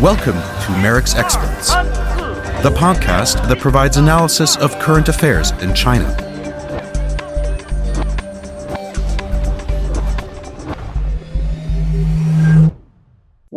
Welcome to MERICS Experts, the podcast that provides analysis of current affairs in China.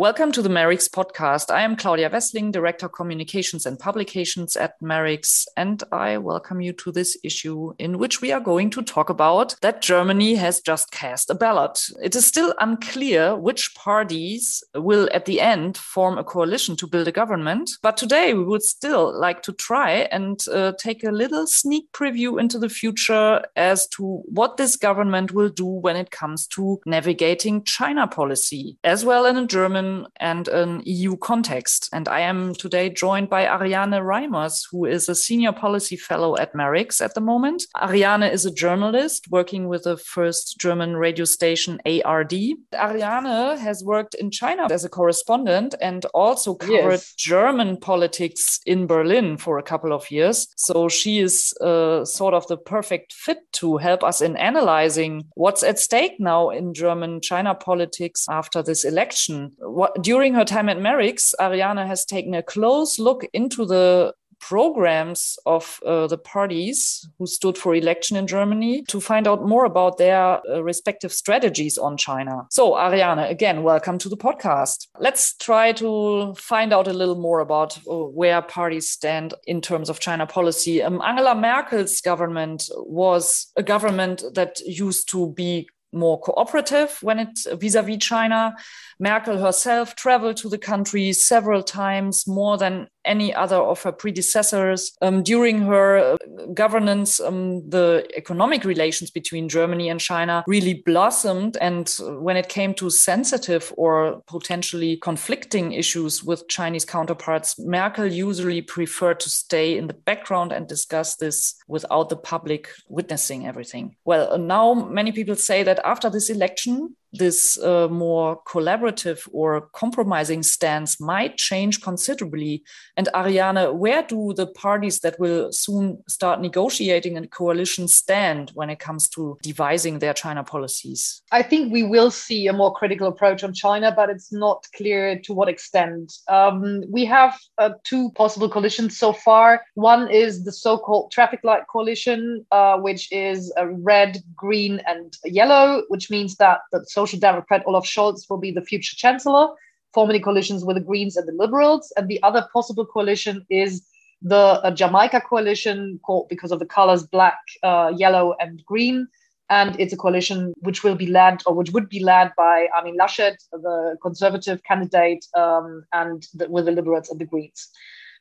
Welcome to the MERICS podcast. I am Claudia Wessling, Director Communications and Publications at MERICS, and I welcome you to this issue in which we are going to talk about that Germany has just cast a ballot. It is still unclear which parties will at the end form a coalition to build a government, but today we would still like to try and uh, take a little sneak preview into the future as to what this government will do when it comes to navigating China policy, as well in a German and an EU context. And I am today joined by Ariane Reimers, who is a senior policy fellow at MERICS at the moment. Ariane is a journalist working with the first German radio station ARD. Ariane has worked in China as a correspondent and also covered yes. German politics in Berlin for a couple of years. So she is uh, sort of the perfect fit to help us in analyzing what's at stake now in German China politics after this election what, during her time at MERICS, Ariane has taken a close look into the programs of uh, the parties who stood for election in Germany to find out more about their uh, respective strategies on China. So, Ariane, again, welcome to the podcast. Let's try to find out a little more about uh, where parties stand in terms of China policy. Um, Angela Merkel's government was a government that used to be more cooperative when it vis-a-vis China. Merkel herself traveled to the country several times, more than any other of her predecessors. Um, during her uh, governance, um, the economic relations between Germany and China really blossomed. And when it came to sensitive or potentially conflicting issues with Chinese counterparts, Merkel usually preferred to stay in the background and discuss this without the public witnessing everything. Well, now many people say that after this election, this uh, more collaborative or compromising stance might change considerably. And Ariane, where do the parties that will soon start negotiating a coalition stand when it comes to devising their China policies? I think we will see a more critical approach on China, but it's not clear to what extent. Um, we have uh, two possible coalitions so far. One is the so called traffic light coalition, uh, which is red, green, and yellow, which means that the so Social Democrat Olaf Scholz will be the future chancellor, forming coalitions with the Greens and the Liberals. And the other possible coalition is the uh, Jamaica coalition, called because of the colors black, uh, yellow, and green. And it's a coalition which will be led, or which would be led by Armin Laschet, the conservative candidate, um, and the, with the Liberals and the Greens.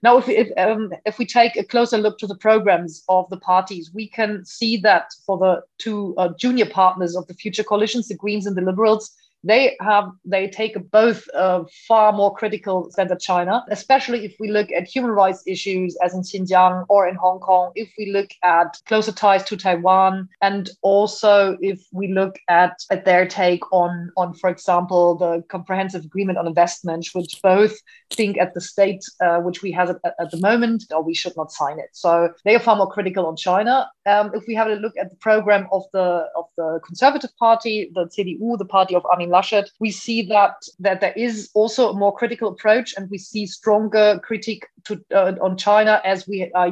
Now, if, if, um, if we take a closer look to the programs of the parties, we can see that for the two uh, junior partners of the future coalitions, the Greens and the Liberals, they have they take both a far more critical stance at China, especially if we look at human rights issues as in Xinjiang or in Hong Kong, if we look at closer ties to Taiwan, and also if we look at, at their take on on, for example, the comprehensive agreement on investment, which both think at the state uh, which we have at, at, the moment, or we should not sign it. So they are far more critical on China. Um, if we have a look at the program of the of the Conservative Party, the CDU, the party of Armin Laschet, we see that that there is also a more critical approach, and we see stronger critique to, uh, on China, as we uh,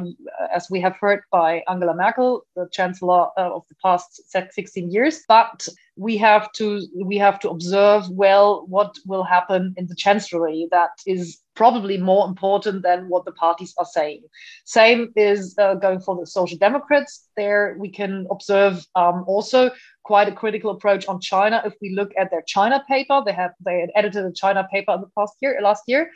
as we have heard by Angela Merkel, the Chancellor uh, of the past 16 years. But we have to we have to observe well what will happen in the chancellery. That is probably more important than what the parties are saying. Same is uh, going for the Social Democrats. There we can observe um, also quite a critical approach on China. If we look at their China paper, they have they had edited a China paper in the past year, last year,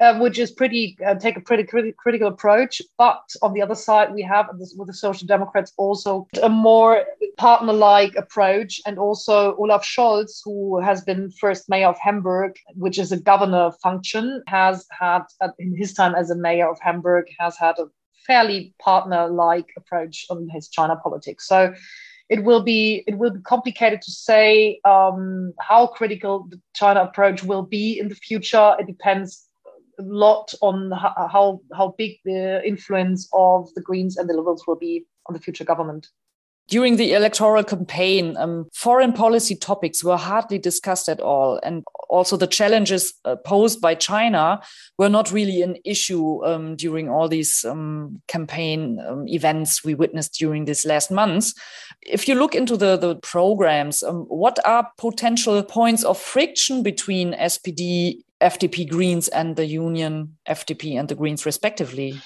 uh, which is pretty uh, take a pretty criti- critical approach. But on the other side, we have this, with the Social Democrats also a more partner-like approach, and also Olaf Scholz, who has been first mayor of Hamburg, which is a governor function, has had uh, in his time as a mayor of Hamburg has had a fairly partner-like approach on his China politics. So it will be it will be complicated to say um, how critical the China approach will be in the future. It depends a lot on how how big the influence of the Greens and the Liberals will be on the future government. During the electoral campaign, um, foreign policy topics were hardly discussed at all. And also the challenges uh, posed by China were not really an issue um, during all these um, campaign um, events we witnessed during these last months. If you look into the, the programs, um, what are potential points of friction between SPD, FDP Greens, and the Union, FDP, and the Greens, respectively?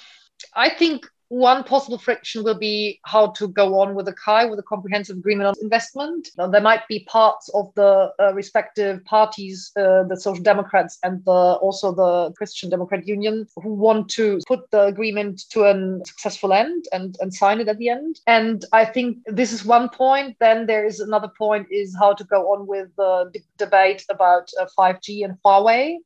I think one possible friction will be how to go on with the CAI, with a comprehensive agreement on investment. Now, there might be parts of the uh, respective parties, uh, the Social Democrats and the, also the Christian Democrat Union, who want to put the agreement to a successful end and, and sign it at the end. And I think this is one point. Then there is another point is how to go on with the d- debate about uh, 5G and Huawei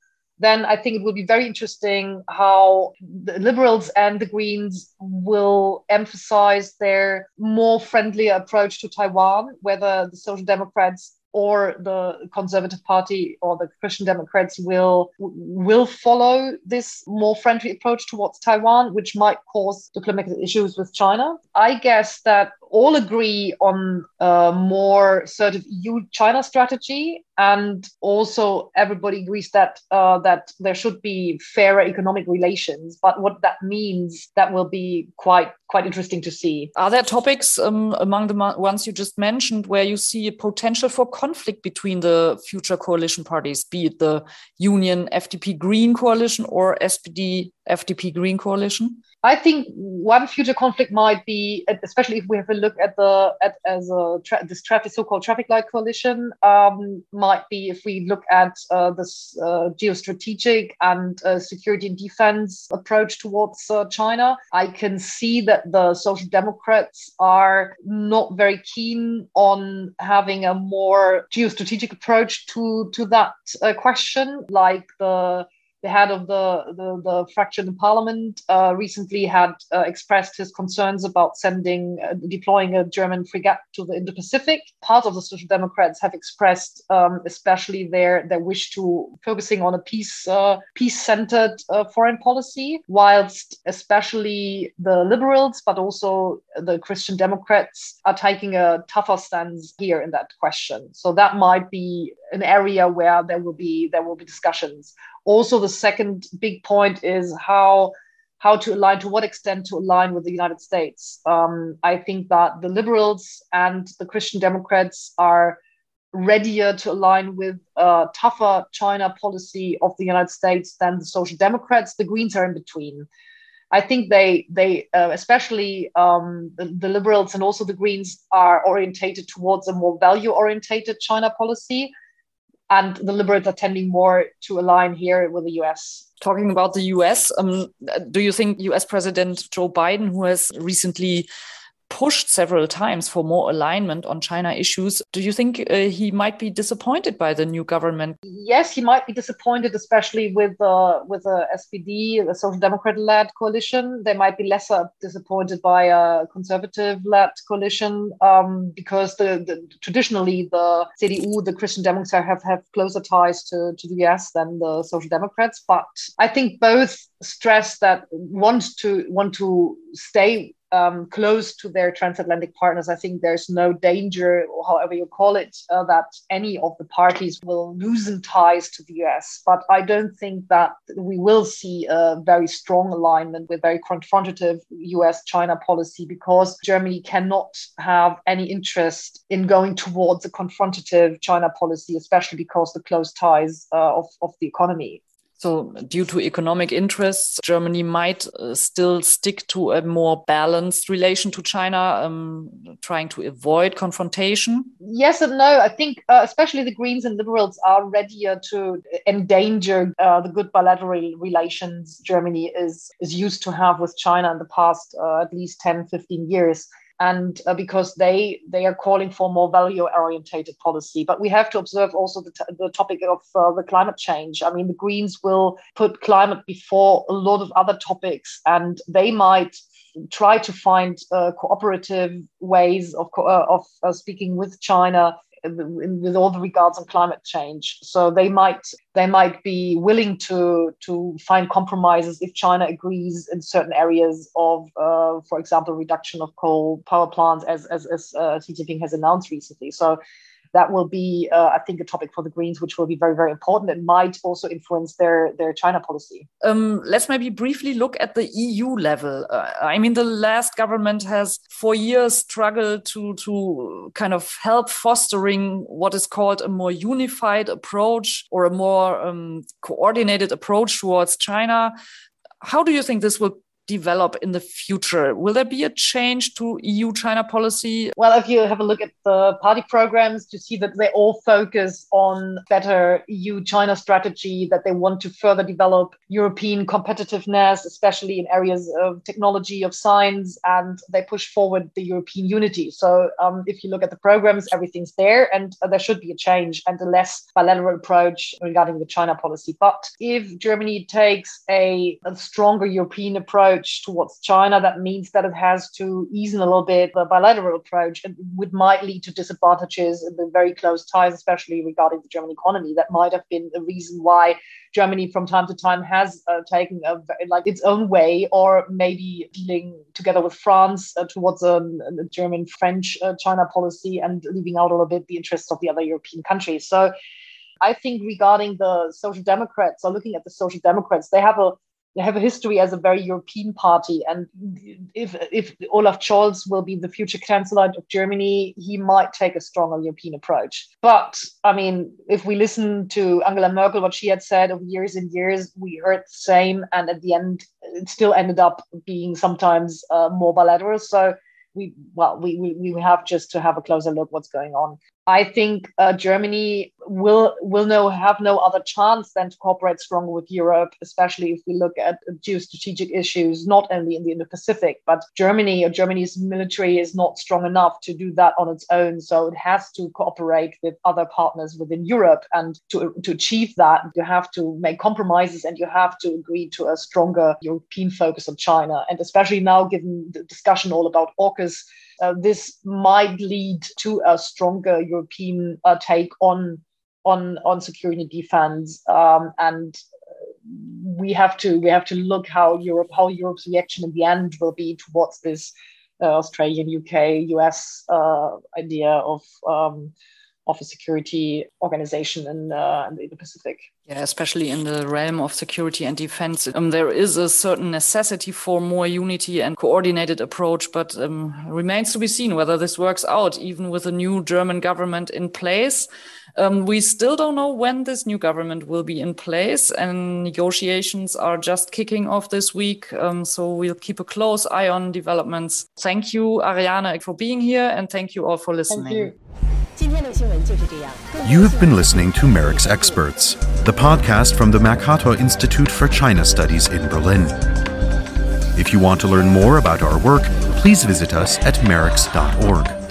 then I think it will be very interesting how the Liberals and the Greens will emphasize their more friendly approach to Taiwan, whether the Social Democrats or the Conservative Party or the Christian Democrats will will follow this more friendly approach towards Taiwan, which might cause diplomatic issues with China. I guess that all agree on a more sort of EU-China strategy, and also everybody agrees that uh, that there should be fairer economic relations. But what that means, that will be quite quite interesting to see. Are there topics um, among the ones you just mentioned where you see a potential for conflict between the future coalition parties, be it the Union FDP Green coalition or SPD FDP Green coalition? I think one future conflict might be, especially if we have a look at the at as a tra- this traffic so-called traffic light coalition, um, might be if we look at uh, this uh, geostrategic and uh, security and defense approach towards uh, China. I can see that the Social Democrats are not very keen on having a more geostrategic approach to to that uh, question, like the the head of the, the, the fraction in parliament uh, recently had uh, expressed his concerns about sending, uh, deploying a German frigate to the Indo-Pacific. Part of the Social Democrats have expressed, um, especially their, their wish to focusing on a peace, uh, peace-centered uh, foreign policy, whilst especially the liberals, but also the Christian Democrats are taking a tougher stance here in that question. So that might be an area where there will be there will be discussions also the second big point is how how to align to what extent to align with the united states. Um, i think that the liberals and the christian democrats are readier to align with a tougher china policy of the united states than the social democrats. The greens are in between. I think they they uh, especially um, the, the, liberals and also the Greens are orientated towards a more value orientated China policy, and the liberals are tending more to align here with the US. Talking about the US, um, do you think US President Joe Biden, who has recently pushed several times for more alignment on China issues. Do you think uh, he might be disappointed by the new government? Yes, he might be disappointed, especially with uh, with the SPD, the Social Democrat-led coalition. They might be lesser disappointed by a conservative-led coalition um, because the, the, traditionally the CDU, the Christian Democrats, have have closer ties to, to the US than the Social Democrats. But I think both stress that want to want to stay um, close to their transatlantic partners. I think there's no danger, or however you call it, uh, that any of the parties will loosen ties to the US. But I don't think that we will see a very strong alignment with very confrontative US China policy because Germany cannot have any interest in going towards a confrontative China policy, especially because the close ties uh, of, of the economy. So, due to economic interests, Germany might uh, still stick to a more balanced relation to China, um, trying to avoid confrontation. Yes and no. I think, uh, especially the Greens and Liberals, are readier to endanger uh, the good bilateral relations Germany is, is used to have with China in the past uh, at least 10, 15 years and uh, because they they are calling for more value orientated policy. But we have to observe also the, t- the topic of uh, the climate change. I mean the greens will put climate before a lot of other topics and they might try to find uh, cooperative ways of, co- uh, of uh, speaking with china with all the regards on climate change. So they might they might be willing to to find compromises if China agrees in certain areas of, uh, for example, reduction of coal power plants, as as, as uh, Xi Jinping has announced recently. So that will be, uh, I think, a topic for the Greens, which will be very, very important and might also influence their their China policy. Um, let's maybe briefly look at the EU level. Uh, I mean, the last government has for years struggled to to kind of help fostering what is called a more unified approach or a more um, coordinated approach towards China. How do you think this will develop in the future? Will there be a change to EU China policy? Well, if you have a look at the party programs, you see that they all focus on better EU China strategy, that they want to further develop European competitiveness, especially in areas of technology, of science, and they push forward the European unity. So um, if you look at the programs, everything's there, and there should be a change and a less bilateral approach regarding the China policy. But if Germany takes a, a stronger European approach, approach towards China, that means that it has to ease in a little bit the bilateral approach, and which might lead to disadvantages in the very close ties, especially regarding the German economy. That might have been the reason why Germany, from time to time, has uh, taken a, like its own way, or maybe dealing together with France uh, towards a, a German-French uh, China policy, and leaving out a little bit the interests of the other European countries. So. I think regarding the Social Democrats or looking at the Social Democrats, they have a have a history as a very European party. And if if Olaf Scholz will be the future chancellor of Germany, he might take a stronger European approach. But I mean, if we listen to Angela Merkel, what she had said over years and years, we heard the same, and at the end, it still ended up being sometimes uh, more bilateral. So we well we, we we have just to have a closer look what's going on I think uh, Germany will will no have no other chance than to cooperate stronger with Europe, especially if we look at geostrategic issues, not only in the Indo-Pacific, but Germany or Germany's military is not strong enough to do that on its own. So it has to cooperate with other partners within Europe, and to to achieve that, you have to make compromises and you have to agree to a stronger European focus on China, and especially now, given the discussion all about AUKUS uh, this might lead to a stronger European uh, take on on on security defense, um, and we have to we have to look how Europe how Europe's reaction in the end will be towards this uh, Australian, UK, US uh, idea of um, of a security organization in, uh, in the Pacific. Yeah, especially in the realm of security and defense, um, there is a certain necessity for more unity and coordinated approach, but um, remains to be seen whether this works out, even with a new German government in place. Um, we still don't know when this new government will be in place, and negotiations are just kicking off this week. Um, so we'll keep a close eye on developments. Thank you, Ariane, for being here, and thank you all for listening. You have been listening to MERICS Experts, the podcast from the Mercator Institute for China Studies in Berlin. If you want to learn more about our work, please visit us at merics.org.